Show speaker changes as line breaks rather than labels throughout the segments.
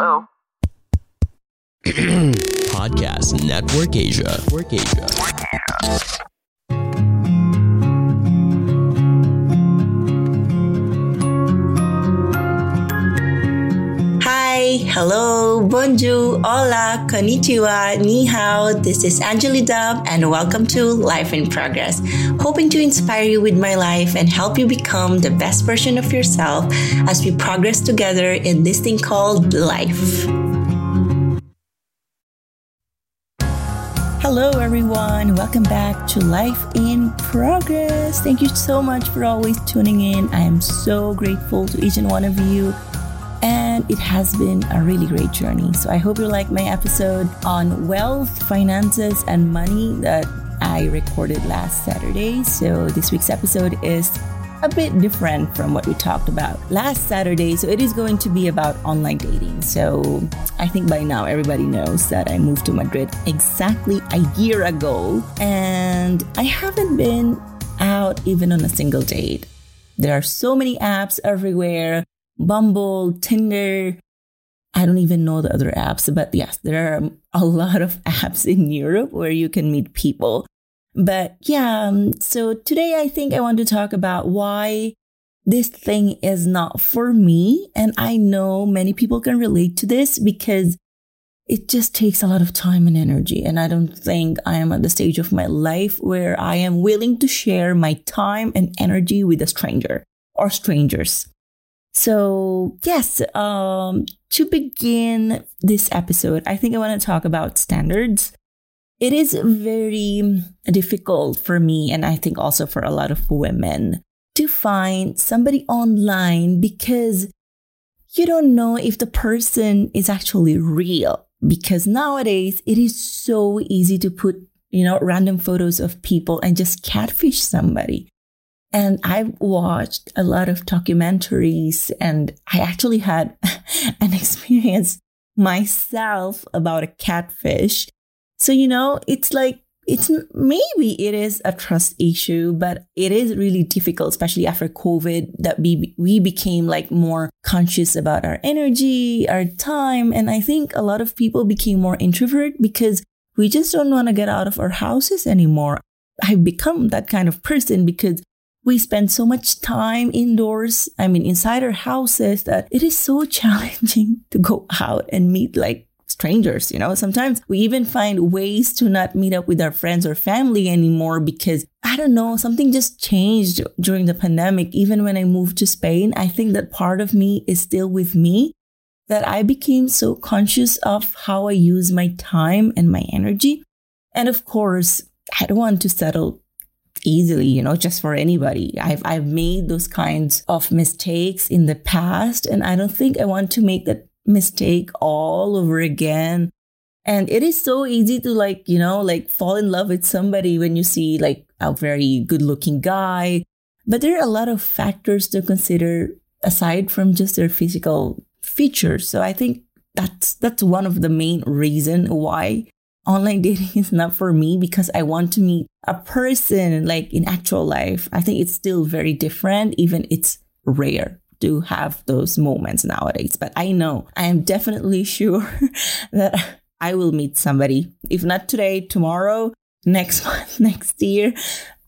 Hello?
Podcast Network Asia. Network Asia.
Hello, bonjour, hola, konnichiwa, ni hao. This is Anjali Dub, and welcome to Life in Progress. Hoping to inspire you with my life and help you become the best version of yourself as we progress together in this thing called life. Hello, everyone. Welcome back to Life in Progress. Thank you so much for always tuning in. I am so grateful to each and one of you and it has been a really great journey. So I hope you like my episode on wealth, finances, and money that I recorded last Saturday. So this week's episode is a bit different from what we talked about last Saturday. So it is going to be about online dating. So I think by now everybody knows that I moved to Madrid exactly a year ago and I haven't been out even on a single date. There are so many apps everywhere Bumble, Tinder. I don't even know the other apps, but yes, there are a lot of apps in Europe where you can meet people. But yeah, um, so today I think I want to talk about why this thing is not for me. And I know many people can relate to this because it just takes a lot of time and energy. And I don't think I am at the stage of my life where I am willing to share my time and energy with a stranger or strangers. So, yes, um, to begin this episode, I think I want to talk about standards. It is very difficult for me, and I think also for a lot of women, to find somebody online because you don't know if the person is actually real. Because nowadays, it is so easy to put, you know, random photos of people and just catfish somebody. And I've watched a lot of documentaries and I actually had an experience myself about a catfish. So, you know, it's like, it's maybe it is a trust issue, but it is really difficult, especially after COVID, that we, we became like more conscious about our energy, our time. And I think a lot of people became more introvert because we just don't want to get out of our houses anymore. I've become that kind of person because we spend so much time indoors, I mean, inside our houses, that it is so challenging to go out and meet like strangers. You know, sometimes we even find ways to not meet up with our friends or family anymore because I don't know, something just changed during the pandemic. Even when I moved to Spain, I think that part of me is still with me. That I became so conscious of how I use my time and my energy. And of course, I don't want to settle easily, you know, just for anybody. I've I've made those kinds of mistakes in the past and I don't think I want to make that mistake all over again. And it is so easy to like, you know, like fall in love with somebody when you see like a very good-looking guy. But there are a lot of factors to consider aside from just their physical features. So I think that's that's one of the main reason why online dating is not for me because I want to meet a person like in actual life. I think it's still very different, even it's rare to have those moments nowadays. But I know I am definitely sure that I will meet somebody. If not today, tomorrow, next month, next year.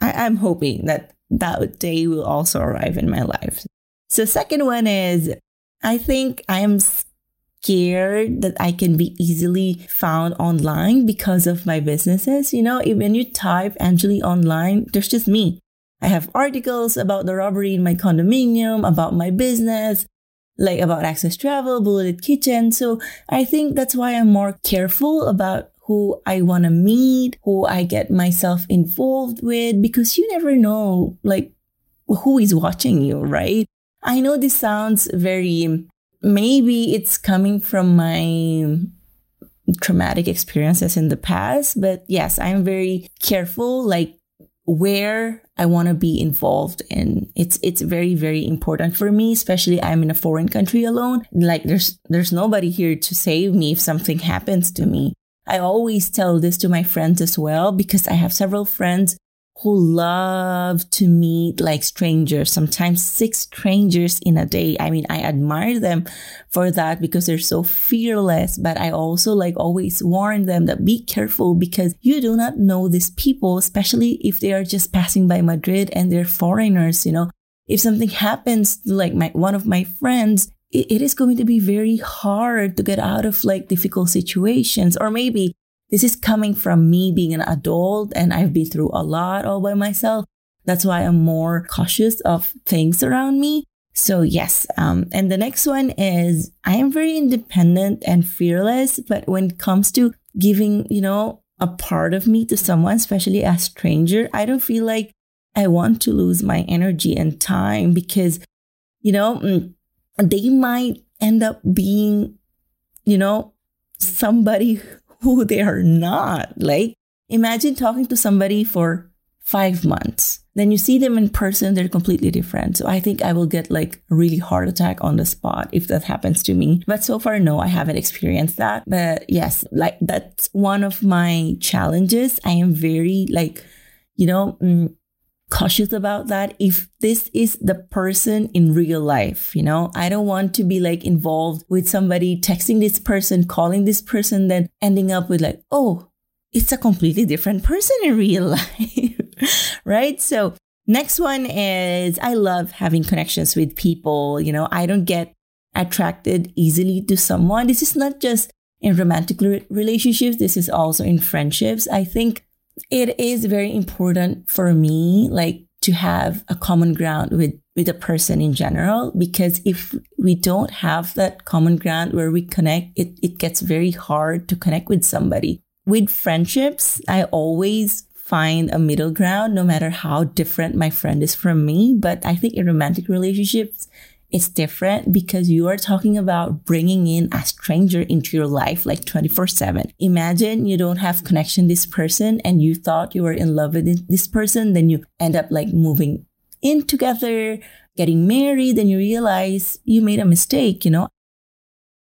I- I'm hoping that that day will also arrive in my life. So second one is I think I am scared that I can be easily found online because of my businesses. You know, when you type Anjali online, there's just me. I have articles about the robbery in my condominium, about my business, like about Access Travel, Bulleted Kitchen. So I think that's why I'm more careful about who I want to meet, who I get myself involved with, because you never know, like, who is watching you, right? I know this sounds very, maybe it's coming from my traumatic experiences in the past, but yes, I'm very careful, like where I want to be involved in. It's it's very very important for me, especially I'm in a foreign country alone. Like there's there's nobody here to save me if something happens to me. I always tell this to my friends as well because I have several friends who love to meet like strangers, sometimes six strangers in a day. I mean, I admire them for that because they're so fearless, but I also like always warn them that be careful because you do not know these people, especially if they are just passing by Madrid and they're foreigners, you know. If something happens like my, one of my friends, it, it is going to be very hard to get out of like difficult situations or maybe this is coming from me being an adult and I've been through a lot all by myself. That's why I'm more cautious of things around me. So yes, um, and the next one is I am very independent and fearless, but when it comes to giving, you know, a part of me to someone, especially a stranger, I don't feel like I want to lose my energy and time because, you know, mm, they might end up being, you know, somebody who they are not. Like, imagine talking to somebody for five months. Then you see them in person, they're completely different. So I think I will get like a really heart attack on the spot if that happens to me. But so far, no, I haven't experienced that. But yes, like that's one of my challenges. I am very like, you know, mm, cautious about that if this is the person in real life you know? I don't want to be like involved with somebody texting this person calling this person then ending up with like oh it's a completely different person in real life right? So next one is i love having connections with people you know? I don't get attracted easily to someone. This is not just in romantic relationships. This is also in friendships. I think it is very important for me, like to have a common ground with, with a person in general, because if we don't have that common ground where we connect, it, it gets very hard to connect with somebody. With friendships, I always find a middle ground, no matter how different my friend is from me. But I think in romantic relationships, it's different because you are talking about bringing in a stranger into your life like 24 7. Imagine you don't have connection this person and you thought you were in love with this person. Then you end up like moving in together, getting married. Then you realize you made a mistake, you know.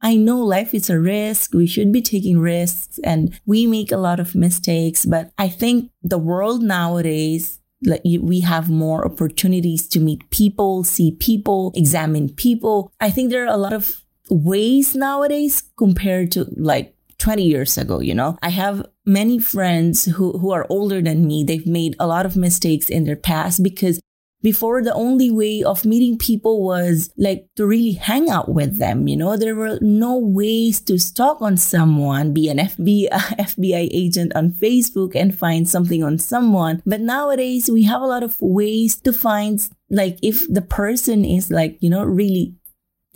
I know life is a risk. We should be taking risks and we make a lot of mistakes. But I think the world nowadays like we have more opportunities to meet people, see people, examine people. I think there are a lot of ways nowadays compared to like 20 years ago, you know. I have many friends who, who are older than me. They've made a lot of mistakes in their past because before, the only way of meeting people was like to really hang out with them. You know, there were no ways to stalk on someone, be an FBI, FBI agent on Facebook and find something on someone. But nowadays, we have a lot of ways to find like if the person is like, you know, really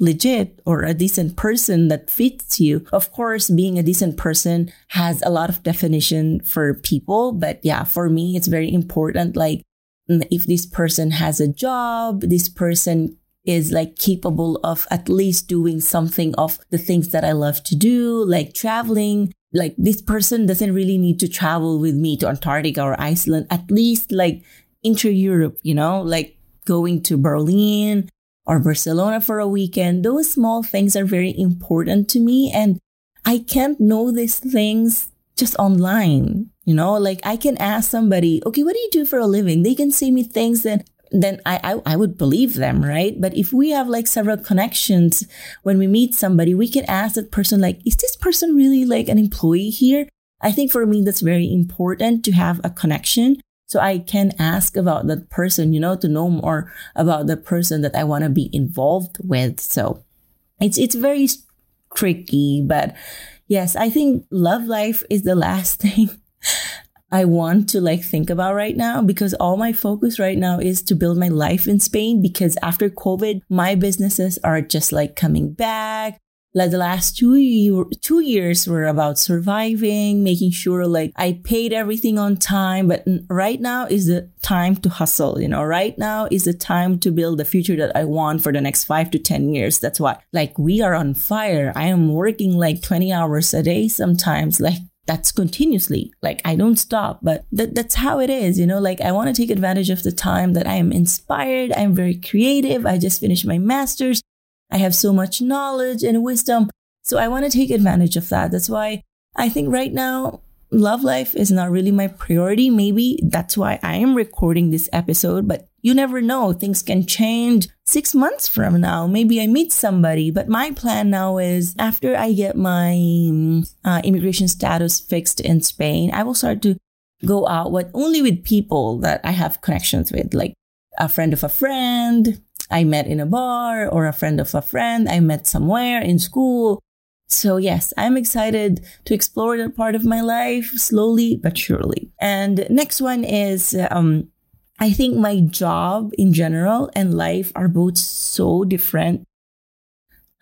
legit or a decent person that fits you. Of course, being a decent person has a lot of definition for people, but yeah, for me, it's very important. Like Mm, if this person has a job, this person is like capable of at least doing something of the things that I love to do, like traveling. Like this person doesn't really need to travel with me to Antarctica or Iceland, at least like inter Europe, you know, like going to Berlin or Barcelona for a weekend. Those small things are very important to me. And I can't know these things just online. You know, like I can ask somebody, okay, what do you do for a living? They can say me things that then I, I, I would believe them, right? But if we have like several connections when we meet somebody, we can ask that person like, is this person really like an employee here? I think for me that's very important to have a connection. So I can ask about that person, you know, to know more about the person that I want to be involved with. So it's it's very tricky, but yes, I think love life is the last thing I want to like think about right now because all my focus right now is to build my life in Spain because after COVID, my businesses are just like coming back. like the last two year, two years were about surviving, making sure like I paid everything on time. But right now is the time to hustle. You know, right now is the time to build the future that I want for the next five to 10 years. That's why like we are on fire. I am working like 20 hours a day sometimes. Like that's continuously like i don't stop but that, that's how it is you know like i want to take advantage of the time that i am inspired i'm very creative i just finished my master's I have so much knowledge and wisdom. So I want to take advantage of that. That's why I think right now, love life is not really my priority. Maybe that's why I am recording this episode, but you never know. Things can change six months from now. Maybe I meet somebody, but my plan now is after I get my uh, immigration status fixed in Spain, I will start to go out with only with people that I have connections with, like a friend of a friend, I met in a bar or a friend of a friend I met somewhere in school. So yes, I'm excited to explore that part of my life slowly but surely. And next one is, um, I think my job in general and life are both so different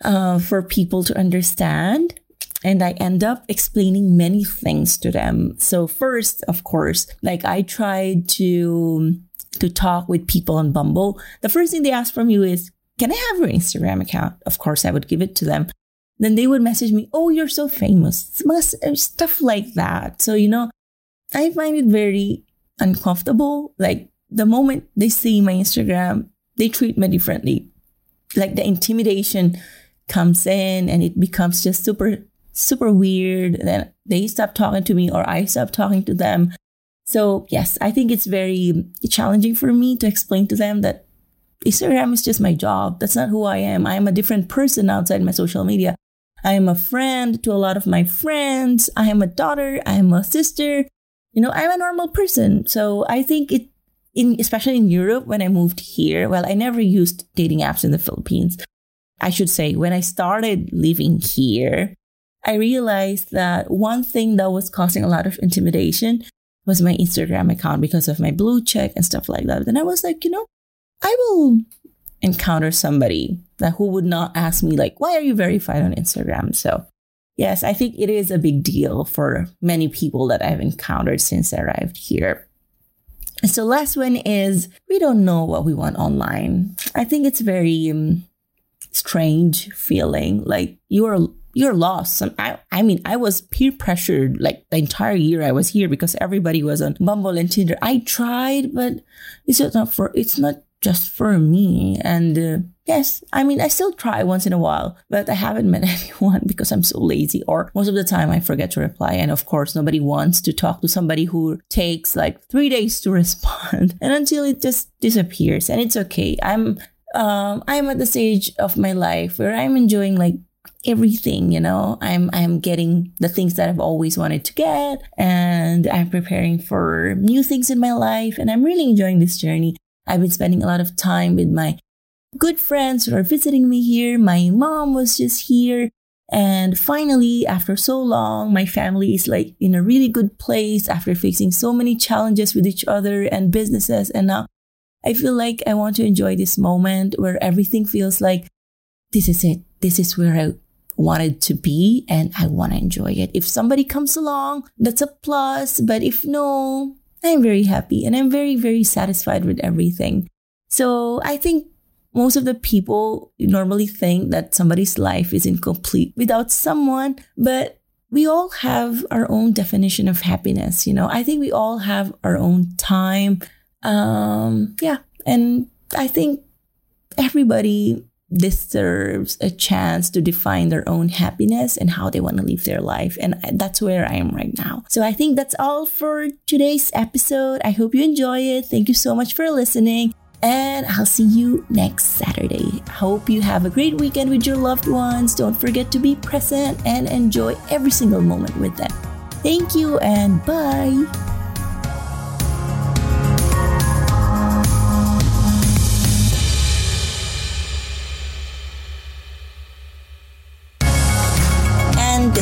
uh, for people to understand. And I end up explaining many things to them. So first, of course, like I tried to to talk with people on Bumble, the first thing they ask from you is, Can I have your Instagram account? Of course, I would give it to them. Then they would message me, Oh, you're so famous. Stuff like that. So, you know, I find it very uncomfortable. Like the moment they see my Instagram, they treat me differently. Like the intimidation comes in and it becomes just super, super weird. Then they stop talking to me or I stop talking to them. So yes, I think it's very challenging for me to explain to them that Instagram is just my job. That's not who I am. I am a different person outside my social media. I am a friend to a lot of my friends. I am a daughter. I am a sister. You know, I'm a normal person. So I think it, in especially in Europe, when I moved here, well, I never used dating apps in the Philippines. I should say, when I started living here, I realized that one thing that was causing a lot of intimidation was my Instagram account because of my blue check and stuff like that. Then I was like, you know, I will encounter somebody that who would not ask me like, why are you verified on Instagram? So yes, I think it is a big deal for many people that I've encountered since I arrived here. So last one is we don't know what we want online. I think it's very um, strange feeling like you are you're lost. I, I mean, I was peer pressured like the entire year I was here because everybody was on Bumble and Tinder. I tried, but it's not for, it's not just for me. And uh, yes, I mean, I still try once in a while, but I haven't met anyone because I'm so lazy or most of the time I forget to reply. And of course, nobody wants to talk to somebody who takes like three days to respond and until it just disappears. And it's okay. I'm, um, I'm at the stage of my life where I'm enjoying like everything you know i'm i'm getting the things that i've always wanted to get and i'm preparing for new things in my life and i'm really enjoying this journey i've been spending a lot of time with my good friends who are visiting me here my mom was just here and finally after so long my family is like in a really good place after facing so many challenges with each other and businesses and now i feel like i want to enjoy this moment where everything feels like this is it this is where I wanted to be and I want to enjoy it. If somebody comes along, that's a plus. But if no, I'm very happy and I'm very, very satisfied with everything. So I think most of the people normally think that somebody's life is incomplete without someone, but we all have our own definition of happiness. You know, I think we all have our own time. Um, yeah. And I think everybody deserves a chance to define their own happiness and how they want to live their life. And that's where I am right now. So I think that's all for today's episode. I hope you enjoy it. Thank you so much for listening. And I'll see you next Saturday. Hope you have a great weekend with your loved ones. Don't forget to be present and enjoy every single moment with them. Thank you and bye.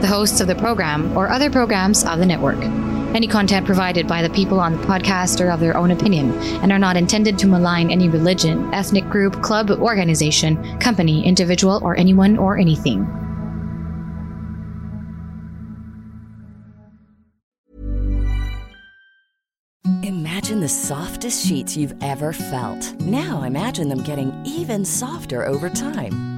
the hosts of the program, or other programs of the network. Any content provided by the people on the podcast are of their own opinion and are not intended to malign any religion, ethnic group, club, organization, company, individual, or anyone or anything.
Imagine the softest sheets you've ever felt. Now imagine them getting even softer over time.